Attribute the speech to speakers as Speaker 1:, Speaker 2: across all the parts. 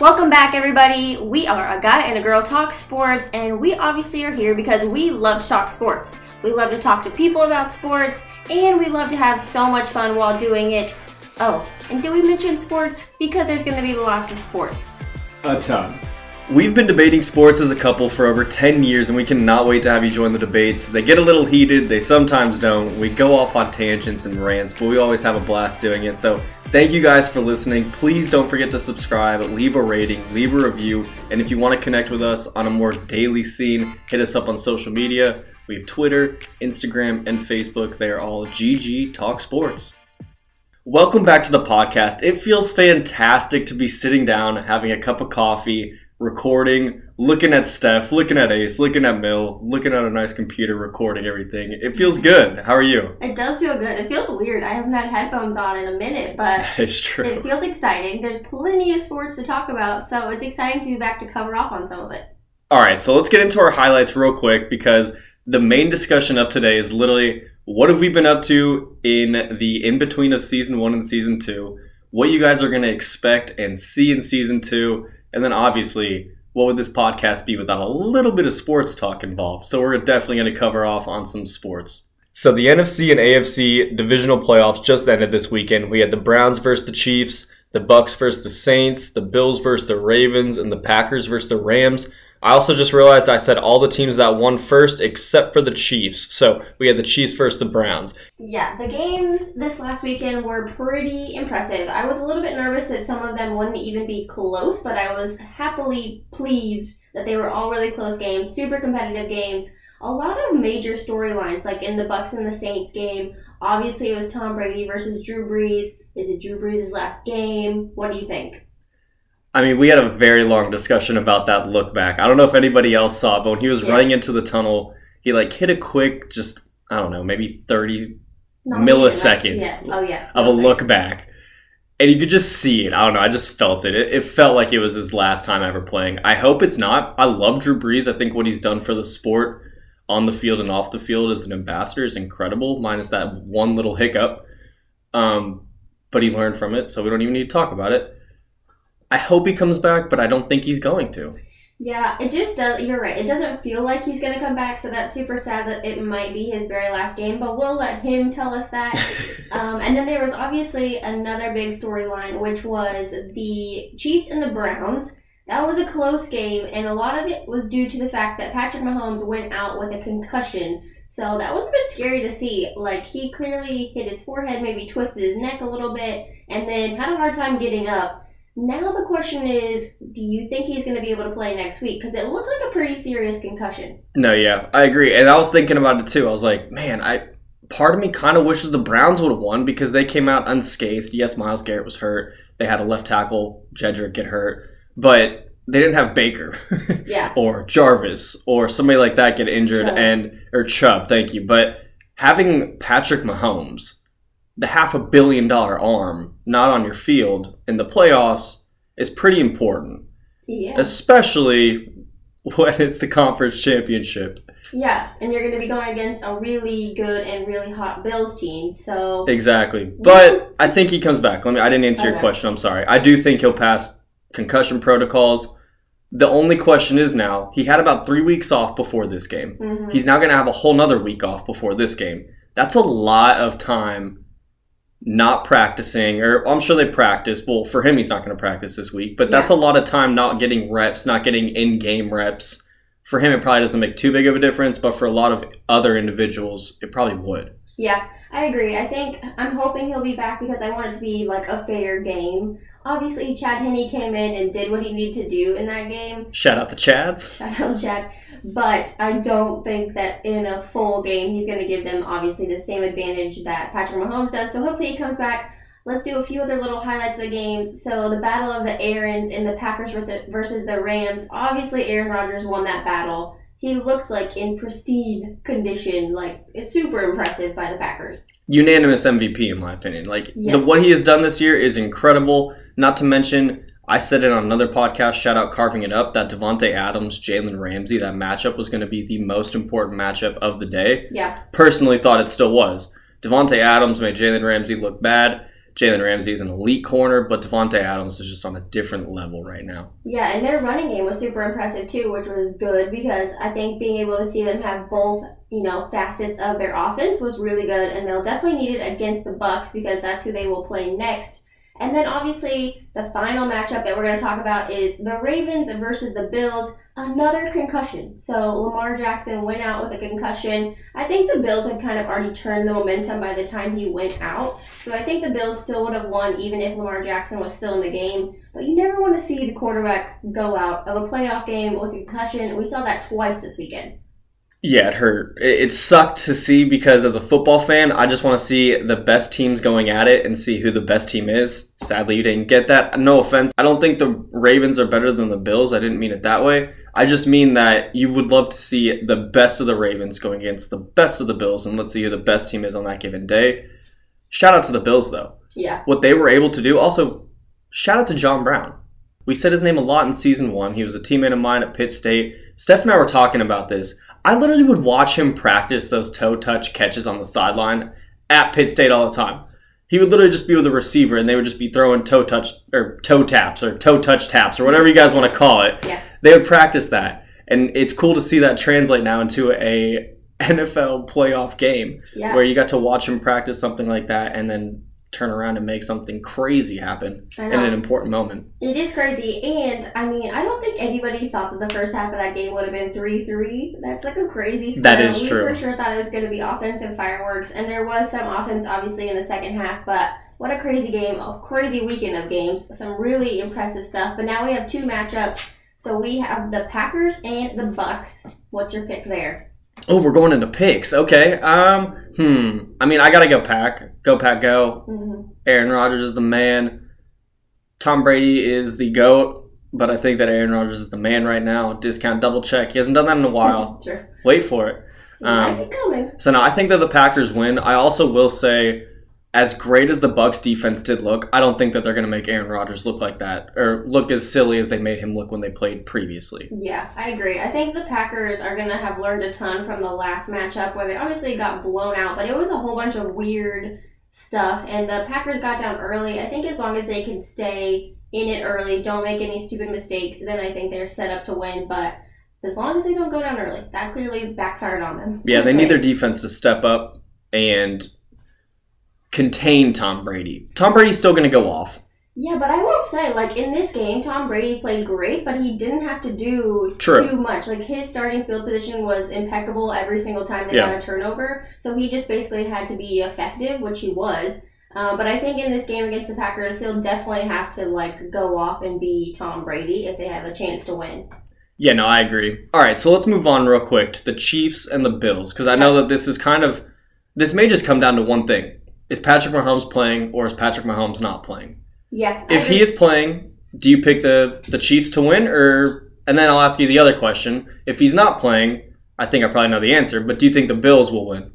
Speaker 1: Welcome back, everybody. We are a guy and a girl talk sports, and we obviously are here because we love to talk sports. We love to talk to people about sports, and we love to have so much fun while doing it. Oh, and did we mention sports? Because there's going to be lots of sports.
Speaker 2: A ton. We've been debating sports as a couple for over 10 years, and we cannot wait to have you join the debates. They get a little heated, they sometimes don't. We go off on tangents and rants, but we always have a blast doing it. So, thank you guys for listening. Please don't forget to subscribe, leave a rating, leave a review, and if you want to connect with us on a more daily scene, hit us up on social media. We have Twitter, Instagram, and Facebook. They are all GG Talk Sports. Welcome back to the podcast. It feels fantastic to be sitting down, having a cup of coffee, recording, looking at Steph, looking at Ace, looking at Mill, looking at a nice computer, recording everything. It feels good. How are you?
Speaker 1: It does feel good. It feels weird. I haven't had headphones on in a minute, but
Speaker 2: That is true.
Speaker 1: it feels exciting. There's plenty of sports to talk about, so it's exciting to be back to cover off on some of it.
Speaker 2: All right, so let's get into our highlights real quick because the main discussion of today is literally what have we been up to in the in between of season one and season two, what you guys are going to expect and see in season two, and then obviously what would this podcast be without a little bit of sports talk involved. So we're definitely going to cover off on some sports. So the NFC and AFC divisional playoffs just ended this weekend. We had the Browns versus the Chiefs, the Bucks versus the Saints, the Bills versus the Ravens, and the Packers versus the Rams. I also just realized I said all the teams that won first except for the Chiefs. So we had the Chiefs first, the Browns.
Speaker 1: Yeah, the games this last weekend were pretty impressive. I was a little bit nervous that some of them wouldn't even be close, but I was happily pleased that they were all really close games, super competitive games. A lot of major storylines, like in the Bucks and the Saints game. Obviously, it was Tom Brady versus Drew Brees. Is it Drew Brees' last game? What do you think?
Speaker 2: I mean, we had a very long discussion about that look back. I don't know if anybody else saw it, but when he was
Speaker 1: Yeah.
Speaker 2: running into the tunnel, he like hit a quick, just I don't know, maybe thirty Milliseconds
Speaker 1: Yeah. Oh yeah.
Speaker 2: of a look back. And you could just see it. I don't know. I just felt it. it. It felt like it was his last time ever playing. I hope it's not. I love Drew Brees. I think what he's done for the sport on the field and off the field as an ambassador is incredible, minus that one little hiccup. Um, but he learned from it, so we don't even need to talk about it. I hope he comes back, but I don't think he's going to.
Speaker 1: Yeah, it just does. You're right. It doesn't feel like he's gonna come back, so that's super sad that it might be his very last game. But we'll let him tell us that. um, and then there was obviously another big storyline, which was the Chiefs and the Browns. That was a close game, and a lot of it was due to the fact that Patrick Mahomes went out with a concussion. So that was a bit scary to see. Like he clearly hit his forehead, maybe twisted his neck a little bit, and then had a hard time getting up. Now the question is, do you think he's going to be able to play next week? Because it looked like a pretty serious concussion.
Speaker 2: No, yeah, I agree. And I was thinking about it too. I was like, man, I part of me kind of wishes the Browns would have won because they came out unscathed. Yes, Myles Garrett was hurt. They had a left tackle, Jedrick, get hurt, but they didn't have Baker
Speaker 1: Yeah.
Speaker 2: or Jarvis or somebody like that get injured
Speaker 1: Chubb.
Speaker 2: and or Chubb. Thank you, but having Patrick Mahomes, the half a billion dollar arm, not on your field in the playoffs is pretty important,
Speaker 1: Yeah.
Speaker 2: especially when it's the conference championship.
Speaker 1: Yeah. And you're going to be going against a really good and really hot Bills team. So,
Speaker 2: Exactly. But I think he comes back. Let me I didn't answer your question. I'm sorry. I do think he'll pass concussion protocols. The only question is now, he had about 3 weeks off before this game.
Speaker 1: mhm.
Speaker 2: He's now going to have a whole nother week off before this game. That's a lot of time not practicing or I'm sure they practice. Well, for him he's not going to practice this week, but that's a lot of time not getting reps, not getting in-game reps. For him it probably doesn't make too big of a difference, but for a lot of other individuals it probably would.
Speaker 1: yeah, I agree. I think I'm hoping he'll be back because I want it to be like a fair game. Obviously, Chad Henne came in and did what he needed to do in that game.
Speaker 2: Shout out the Chads.
Speaker 1: Shout out Jazz. But I don't think that in a full game he's going to give them obviously the same advantage that Patrick Mahomes does. So hopefully he comes back. Let's do a few other little highlights of the games. So the battle of the Aarons in the Packers versus the Rams. Obviously Aaron Rodgers won that battle. He looked like in pristine condition, like super impressive by the Packers.
Speaker 2: unanimous MVP in my opinion. Like
Speaker 1: Yeah.
Speaker 2: the what he has done this year is incredible. Not to mention, I said it on another podcast. Shout out carving it up that Davante Adams, Jalen Ramsey, that matchup was going to be the most important matchup of the day.
Speaker 1: Yeah.
Speaker 2: Personally, thought it still was. Davante Adams made Jalen Ramsey look bad. Jalen Ramsey is an elite corner, but Davante Adams is just on a different level right now.
Speaker 1: Yeah, and their running game was super impressive too, which was good because I think being able to see them have both, you know, facets of their offense was really good, and they'll definitely need it against the Bucks because that's who they will play next. And then obviously the final matchup that we're going to talk about is the Ravens versus the Bills. Another concussion. So Lamar Jackson went out with a concussion. I think the Bills had kind of already turned the momentum by the time he went out. So I think the Bills still would have won even if Lamar Jackson was still in the game. But you never want to see the quarterback go out of a playoff game with a concussion. We saw that twice this weekend.
Speaker 2: Yeah, it hurt. It, sucked to see because as a football fan, I just want to see the best teams going at it and see who the best team is. Sadly, you didn't get that. No offense. I don't think the Ravens are better than the Bills. I didn't mean it that way. I just mean that you would love to see the best of the Ravens going against the best of the Bills, and let's see who the best team is on that given day. Shout out to the Bills, though.
Speaker 1: Yeah.
Speaker 2: What they were able to do. Also, shout out to John Brown. We said his name a lot in season one. He was a teammate of mine at Pitt State. Steph and I were talking about this. I literally would watch him practice those toe touch catches on the sideline at Pitt State all the time. He would literally just be with the receiver and they would just be throwing toe touch or toe taps or toe touch taps or whatever you guys want to call it.
Speaker 1: Yeah.
Speaker 2: They would practice that. And it's cool to see that translate now into a NFL playoff game
Speaker 1: yeah.
Speaker 2: where you got to watch him practice something like that and then turn around and make something crazy happen in an important moment.
Speaker 1: It is crazy, and I mean, I don't think anybody thought that the first half of that game would have been three three. That's like a crazy score.
Speaker 2: That is
Speaker 1: we
Speaker 2: true.
Speaker 1: for sure thought it was going to be offensive fireworks, and there was some offense obviously in the second half, but. What a crazy game, a crazy weekend of games. Some really impressive stuff. But now we have two matchups. So we have the Packers and the Bucks. What's your pick there?
Speaker 2: Oh, we're going into picks. Okay. Um. Hmm. I mean, I gotta go pack. Go pack. Go.
Speaker 1: Mm-hmm.
Speaker 2: Aaron Rodgers is the man. Tom Brady is the goat, but I think that Aaron Rodgers is the man right now. Discount double check. He hasn't done that in a while.
Speaker 1: sure.
Speaker 2: Wait for it.
Speaker 1: Um, might be coming.
Speaker 2: So now I think that the Packers win. I also will say as great as the Bucks defense did look, I don't think that they're going to make Aaron Rodgers look like that or look as silly as they made him look when they played previously.
Speaker 1: Yeah, I agree. I think the Packers are going to have learned a ton from the last matchup where they obviously got blown out, but it was a whole bunch of weird stuff and the Packers got down early. I think as long as they can stay in it early, don't make any stupid mistakes, then I think they're set up to win, but as long as they don't go down early, that clearly backfired on them.
Speaker 2: Yeah, they need their defense to step up and contain Tom Brady. Tom Brady's still going to go off.
Speaker 1: Yeah, but I will say, like in this game, Tom Brady played great, but he didn't have to do
Speaker 2: True.
Speaker 1: too much. Like his starting field position was impeccable every single time they
Speaker 2: Yeah.
Speaker 1: got a turnover, so he just basically had to be effective, which he was. Uh, but I think in this game against the Packers, he'll definitely have to like go off and be Tom Brady if they have a chance to win.
Speaker 2: Yeah, no, I agree. All right, so let's move on real quick to the Chiefs and the Bills because I know that this is kind of this may just come down to one thing: is Patrick Mahomes playing or is Patrick Mahomes not playing?
Speaker 1: Yeah.
Speaker 2: If he is playing, do you pick the the Chiefs to win, or and then I'll ask you the other question: if he's not playing, I think I probably know the answer, but do you think the Bills will win?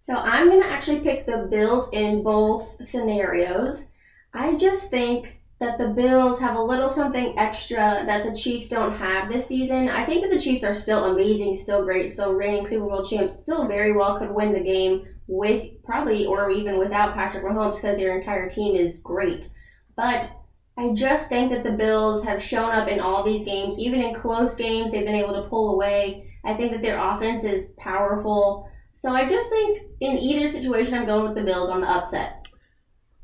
Speaker 1: So I'm gonna actually pick the Bills in both scenarios. I just think that the Bills have a little something extra that the Chiefs don't have this season. I think that the Chiefs are still amazing, still great, still reigning Super Bowl champs, still very well could win the game with probably or even without Patrick Mahomes because their entire team is great. But I just think that the Bills have shown up in all these games, even in close games, they've been able to pull away. I think that their offense is powerful. So I just think in either situation, I'm going with the Bills on the upset.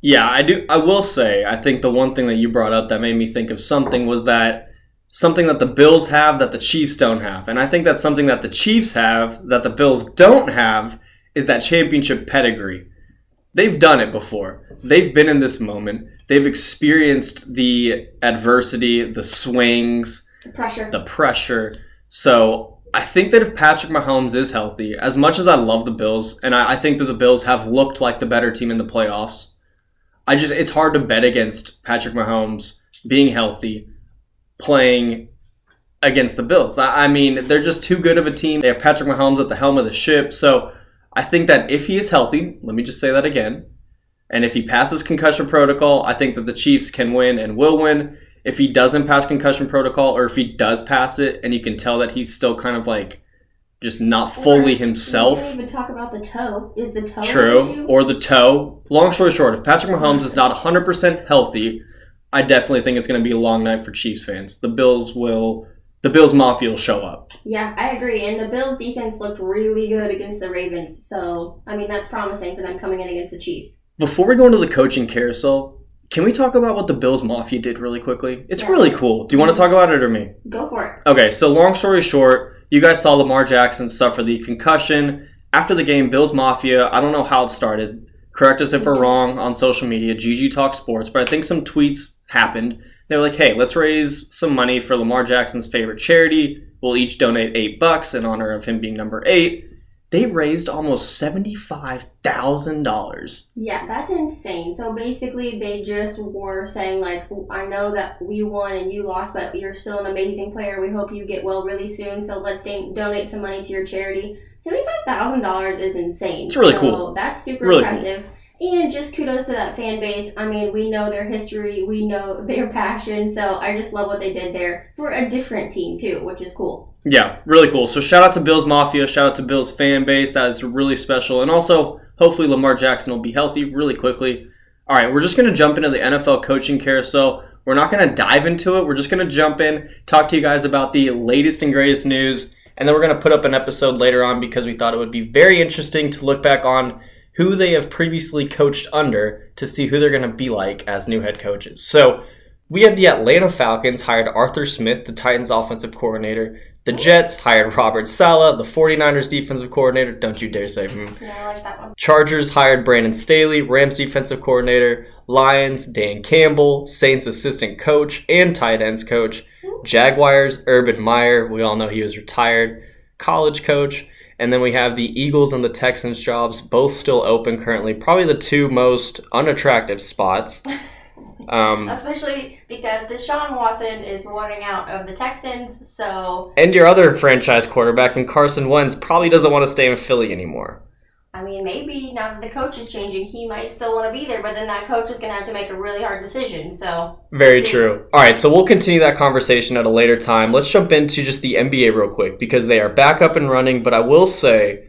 Speaker 2: Yeah, I do. I will say, I think the one thing that you brought up that made me think of something was that something that the Bills have that the Chiefs don't have. And I think that's something that the Chiefs have that the Bills don't have is that championship pedigree. They've done it before. They've been in this moment. They've experienced the adversity, the swings,
Speaker 1: The pressure.
Speaker 2: the pressure. So I think that if Patrick Mahomes is healthy, as much as I love the Bills, and I, I think that the Bills have looked like the better team in the playoffs, I just it's hard to bet against Patrick Mahomes being healthy, playing against the Bills. I, I mean, they're just too good of a team. They have Patrick Mahomes at the helm of the ship. So I think that if he is healthy, let me just say that again, and if he passes concussion protocol, I think that the Chiefs can win and will win. If he doesn't pass concussion protocol, or if he does pass it, and you can tell that he's still kind of like just not fully
Speaker 1: Or We
Speaker 2: himself.
Speaker 1: didn't even talk about the toe. Is the toe
Speaker 2: True. Or the toe. Long story short, if Patrick Mahomes is not 100% healthy, I definitely think it's going to be a long night for Chiefs fans. The Bills will, the Bills Mafia will show up.
Speaker 1: Yeah, I agree. And the Bills' defense looked really good against the Ravens. So, I mean, that's promising for them coming in against the Chiefs.
Speaker 2: Before we go into the coaching carousel, can we talk about what the Bills Mafia did really quickly? It's
Speaker 1: Yeah.
Speaker 2: really cool. Do you want to talk about it or me?
Speaker 1: Go for it.
Speaker 2: Okay, so long story short, you guys saw Lamar Jackson suffer the concussion. After the game, Bills Mafia, I don't know how it started. Correct us if we're wrong on social media, GG Talk Sports, but I think some tweets happened. They were like, hey, let's raise some money for Lamar Jackson's favorite charity. We'll each donate eight bucks in honor of him being number eight. They raised almost $75,000.
Speaker 1: Yeah, that's insane. So basically, they just were saying, like, I know that we won and you lost, but you're still an amazing player. We hope you get well really soon. So let's da- donate some money to your charity. $75,000 is insane.
Speaker 2: It's really
Speaker 1: So
Speaker 2: cool.
Speaker 1: That's super
Speaker 2: Really cool.
Speaker 1: And just kudos to that fan base. I mean, we know their history, we know their passion. So I just love what they did there for a different team, too, which is cool.
Speaker 2: Yeah, really cool. So shout out to Bills Mafia, shout out to Bills fan base. That is really special. And also, hopefully Lamar Jackson will be healthy really quickly. All right, we're just going to jump into the NFL coaching carousel. We're not going to dive into it. We're just going to jump in, talk to you guys about the latest and greatest news, and then we're going to put up an episode later on because we thought it would be very interesting to look back on who they have previously coached under to see who they're going to be like as new head coaches. So, we have the Atlanta Falcons hired Arthur Smith, the Titans offensive coordinator. The Jets hired Robert Saleh, the 49ers defensive coordinator. Don't you dare say hmm.
Speaker 1: Yeah, I like that one.
Speaker 2: Chargers hired Brandon Staley, Rams defensive coordinator. Lions, Dan Campbell, Saints assistant coach and tight ends coach. Jaguars, Urban Meyer. We all know he was retired. College coach. And then we have the Eagles and the Texans jobs, both still open currently. Probably the two most unattractive spots. Um,
Speaker 1: Especially because Deshaun Watson is wanting out of the Texans, so
Speaker 2: and your other franchise quarterback, and Carson Wentz, probably doesn't want to stay in Philly anymore.
Speaker 1: I mean, maybe now that the coach is changing, he might still want to be there, but then that coach is going to have to make a really hard decision. So,
Speaker 2: Very
Speaker 1: See.
Speaker 2: true. All right, so we'll continue that conversation at a later time. Let's jump into just the NBA real quick because they are back up and running. But I will say,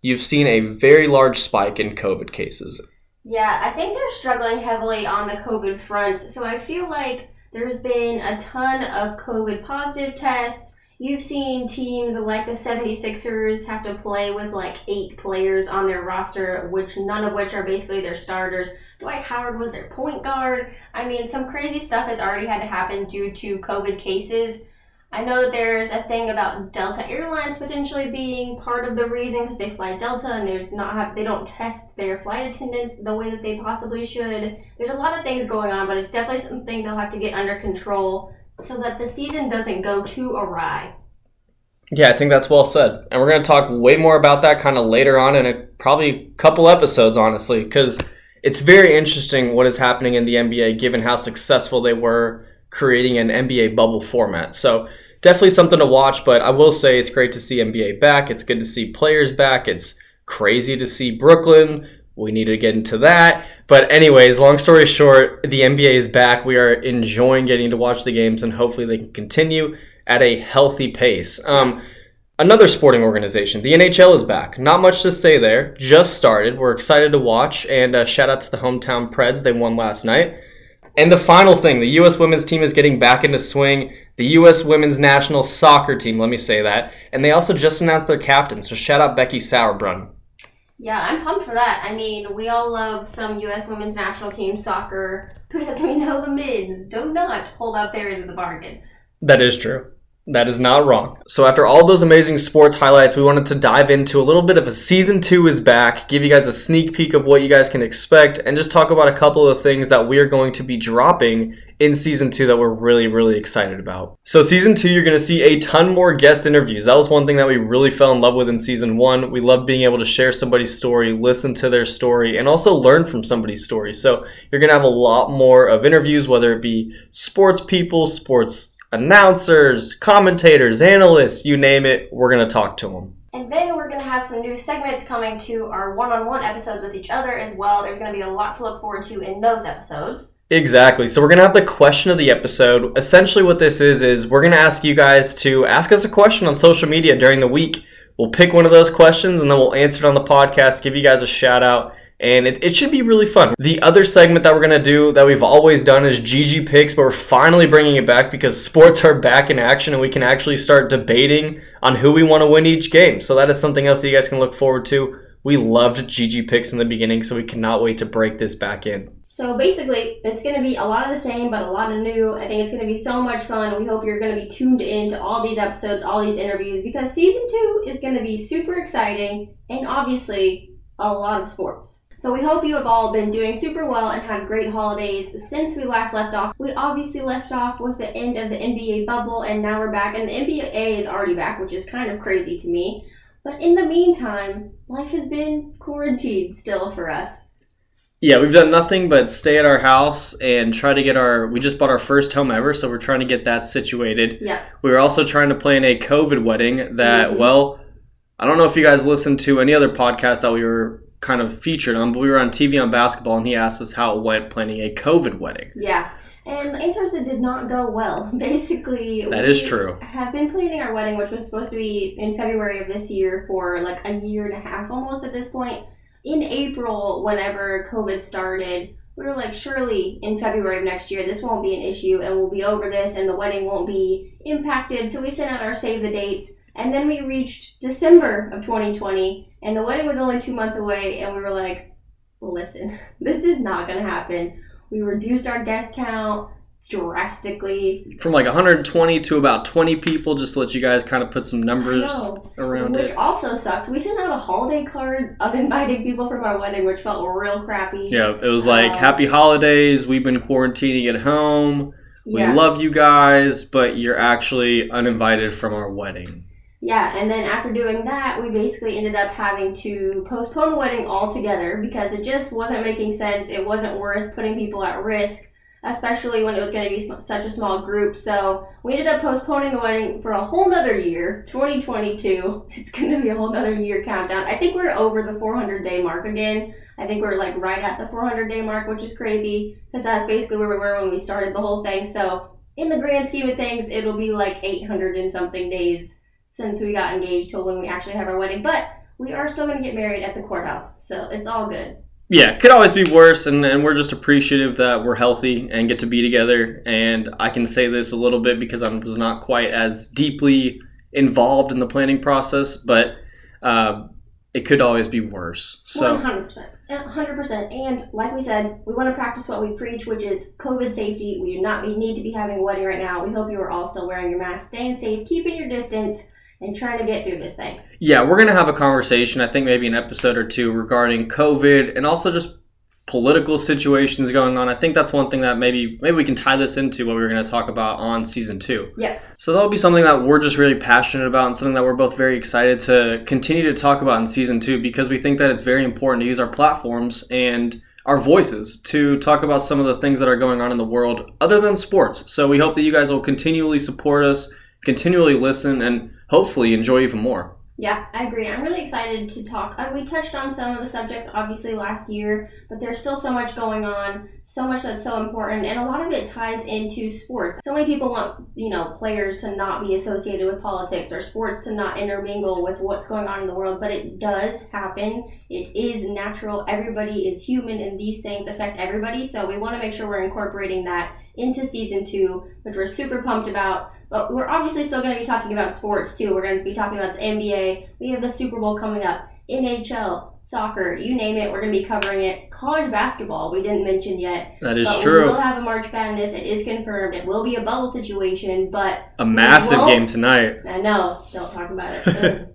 Speaker 2: you've seen a very large spike in COVID cases.
Speaker 1: yeah, I think they're struggling heavily on the COVID front. So, I feel like there's been a ton of COVID positive tests. You've seen teams like the 76ers have to play with like eight players on their roster, which none of which are basically their starters. Dwight Howard was their point guard. I mean, some crazy stuff has already had to happen due to COVID cases. I know that there's a thing about Delta Airlines potentially being part of the reason because they fly Delta and there's not have they don't test their flight attendants the way that they possibly should. There's a lot of things going on, but it's definitely something they'll have to get under control so that the season doesn't go too awry.
Speaker 2: Yeah, I think that's well said. And we're going to talk way more about that kind of later on in a probably couple episodes, honestly, because it's very interesting what is happening in the NBA given how successful they were creating an NBA bubble format. So, definitely something to watch, but I will say it's great to see NBA back. It's good to see players back. It's crazy to see Brooklyn. We need to get into that. But, anyways, long story short, the NBA is back. We are enjoying getting to watch the games, and hopefully they can continue at a healthy pace. Um, another sporting organization, the NHL is back. Not much to say there. Just started. We're excited to watch, and uh, shout out to the hometown Preds. They won last night. And the final thing, the U.S. women's team is getting back into swing. The U.S. women's national soccer team, let me say that. And they also just announced their captain, so shout out Becky Sauerbrunn.
Speaker 1: Yeah, I'm pumped for that. I mean, we all love some U.S. women's national team soccer because we know the men do not hold up their end of the bargain.
Speaker 2: That is true. That is not wrong. So after all those amazing sports highlights, we wanted to dive into a little bit of a season two is back, give you guys a sneak peek of what you guys can expect, and just talk about a couple of things that we are going to be dropping in season two that we're really, really excited about. So season two, you're going to see a ton more guest interviews. That was one thing that we really fell in love with in season one. We love being able to share somebody's story, listen to their story, and also learn from somebody's story. So you're going to have a lot more of interviews, whether it be sports people, sports announcers, commentators, analysts, you name it, we're going to talk to them.
Speaker 1: And then we're going to have some new segments coming to our one on one episodes with each other as well. There's going to be a lot to look forward to in those episodes.
Speaker 2: Exactly. So we're going to have the question of the episode. Essentially what this is is we're going to ask you guys to ask us a question on social media during the week. We'll pick one of those questions and then we'll answer it on the podcast, give you guys a shout out. And it, it should be really fun. The other segment that we're to do that we've always done is GG picks, but we're finally bringing it back because sports are back in action and we can actually start debating on who we want to win each game. So that is something else that you guys can look forward to. We loved GG picks in the beginning, so we cannot wait to break this back in.
Speaker 1: So basically, it's going to be a lot of the same, but a lot of new. I think it's going to be so much fun. We hope you're going to be tuned in to all these episodes, all these interviews, because season two is going to be super exciting and obviously a lot of sports. So we hope you have all been doing super well and had great holidays since we last left off. We obviously left off with the end of the NBA bubble and now we're back and the NBA is already back, which is kind of crazy to me. But in the meantime, life has been quarantined still for us.
Speaker 2: Yeah, we've done nothing but stay at our house and try to get our. We just bought our first home ever, so we're trying to get that situated.
Speaker 1: Yeah.
Speaker 2: We were also trying to plan a COVID wedding that,
Speaker 1: Mhm.
Speaker 2: well, I don't know if you guys listened to any other podcast that we were kind of featured on, but we were on TV on basketball and he asked us how it went planning a COVID wedding.
Speaker 1: Yeah. And the answer is it did not go well. Basically,
Speaker 2: That is true.
Speaker 1: Have been planning our wedding, which was supposed to be in February of this year for like a year and a half almost at this point. In April, whenever COVID started, we were like, surely in February of next year, this won't be an issue and we'll be over this and the wedding won't be impacted. So we sent out our save the dates. And then we reached December of 2020 and the wedding was only two months away. And we were like, listen, this is not going to happen. We reduced our guest count drastically.
Speaker 2: From like 120 to about 20 people, just to let you guys kind of put some numbers around
Speaker 1: Which
Speaker 2: it.
Speaker 1: also sucked. We sent out a holiday card uninviting people from our wedding, which felt real crappy.
Speaker 2: Yeah, it was like
Speaker 1: Um,
Speaker 2: happy holidays. We've been quarantining at home. We
Speaker 1: Yeah.
Speaker 2: love you guys, but you're actually uninvited from our wedding.
Speaker 1: Yeah, and then after doing that, we basically ended up having to postpone the wedding altogether because it just wasn't making sense. It wasn't worth putting people at risk, especially when it was going to be such a small group. So we ended up postponing the wedding for a whole nother year, 2022. It's going to be a whole nother year countdown. I think we're over the 400 day mark again. I think we're like right at the 400 day mark, which is crazy because that's basically where we were when we started the whole thing. So in the grand scheme of things, it'll be like 800 and something days since we got engaged till when we actually have our wedding. But we are still going to get married at the courthouse, so it's all good.
Speaker 2: Yeah, it could always be worse, and, and we're just appreciative that we're healthy and get to be together. And I can say this a little bit because I was not quite as deeply involved in the planning process, but uh, it could always be worse. So,
Speaker 1: 100%. 100%. And like we said, we want to practice what we preach, which is COVID safety. We do not we need to be having a wedding right now. We hope you are all still wearing your mask, staying safe, keeping your distance, and trying to get through this thing.
Speaker 2: yeah, we're going to have a conversation, I think maybe an episode or two regarding COVID and also just political situations going on. I think that's one thing that maybe maybe we can tie this into what we were going to talk about on season 2.
Speaker 1: Yeah.
Speaker 2: So that'll be something that we're just really passionate about and something that we're both very excited to continue to talk about in season 2 because we think that it's very important to use our platforms and our voices to talk about some of the things that are going on in the world other than sports. So we hope that you guys will continually support us, continually listen and hopefully enjoy even more.
Speaker 1: Yeah, I agree. I'm really excited to talk. Uh, we touched on some of the subjects obviously last year, but there's still so much going on, so much that's so important, and a lot of it ties into sports. So many people want, you know, players to not be associated with politics or sports to not intermingle with what's going on in the world, but it does happen. It is natural. Everybody is human, and these things affect everybody. So we want to make sure we're incorporating that into season two, which we're super pumped about. But we're obviously still going to be talking about sports too. We're going to be talking about the NBA. We have the Super Bowl coming up, NHL, soccer, you name it. We're going to be covering it. College basketball, we didn't mention yet.
Speaker 2: That is
Speaker 1: but
Speaker 2: true.
Speaker 1: We will have a March Madness. It is confirmed. It will be a bubble situation, but
Speaker 2: A massive game tonight.
Speaker 1: I know. Don't talk about it.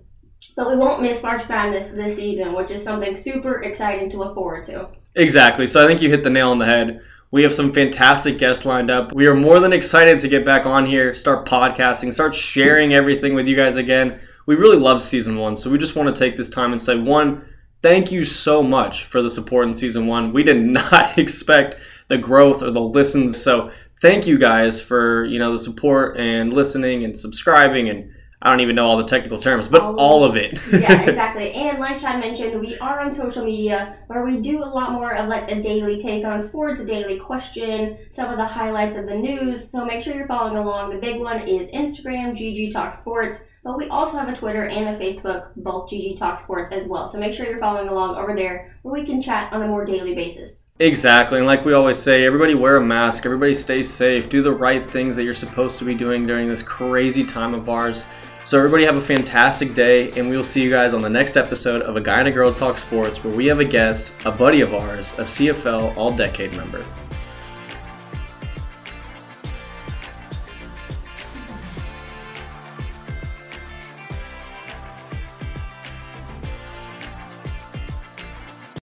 Speaker 1: Mm. But we won't miss March Madness this season, which is something super exciting to look forward to.
Speaker 2: Exactly. So I think you hit the nail on the head. We have some fantastic guests lined up. We are more than excited to get back on here, start podcasting, start sharing everything with you guys again. We really love season one, so we just want to take this time and say one, thank you so much for the support in season one. We did not expect the growth or the listens, so thank you guys for you know the support and listening and subscribing and I don't even know all the technical terms, but
Speaker 1: All of
Speaker 2: all of it.
Speaker 1: yeah, exactly. And like Chad mentioned, we are on social media where we do a lot more of like a daily take on sports, a daily question, some of the highlights of the news. So make sure you're following along. The big one is Instagram, GG Talk Sports. But we also have a Twitter and a Facebook, both GG Talk Sports as well. So make sure you're following along over there where we can chat on a more daily basis.
Speaker 2: Exactly. And like we always say, everybody wear a mask, everybody stay safe, do the right things that you're supposed to be doing during this crazy time of ours. So, everybody have a fantastic day, and we will see you guys on the next episode of A Guy and a Girl Talk Sports, where we have a guest, a buddy of ours, a CFL all decade member.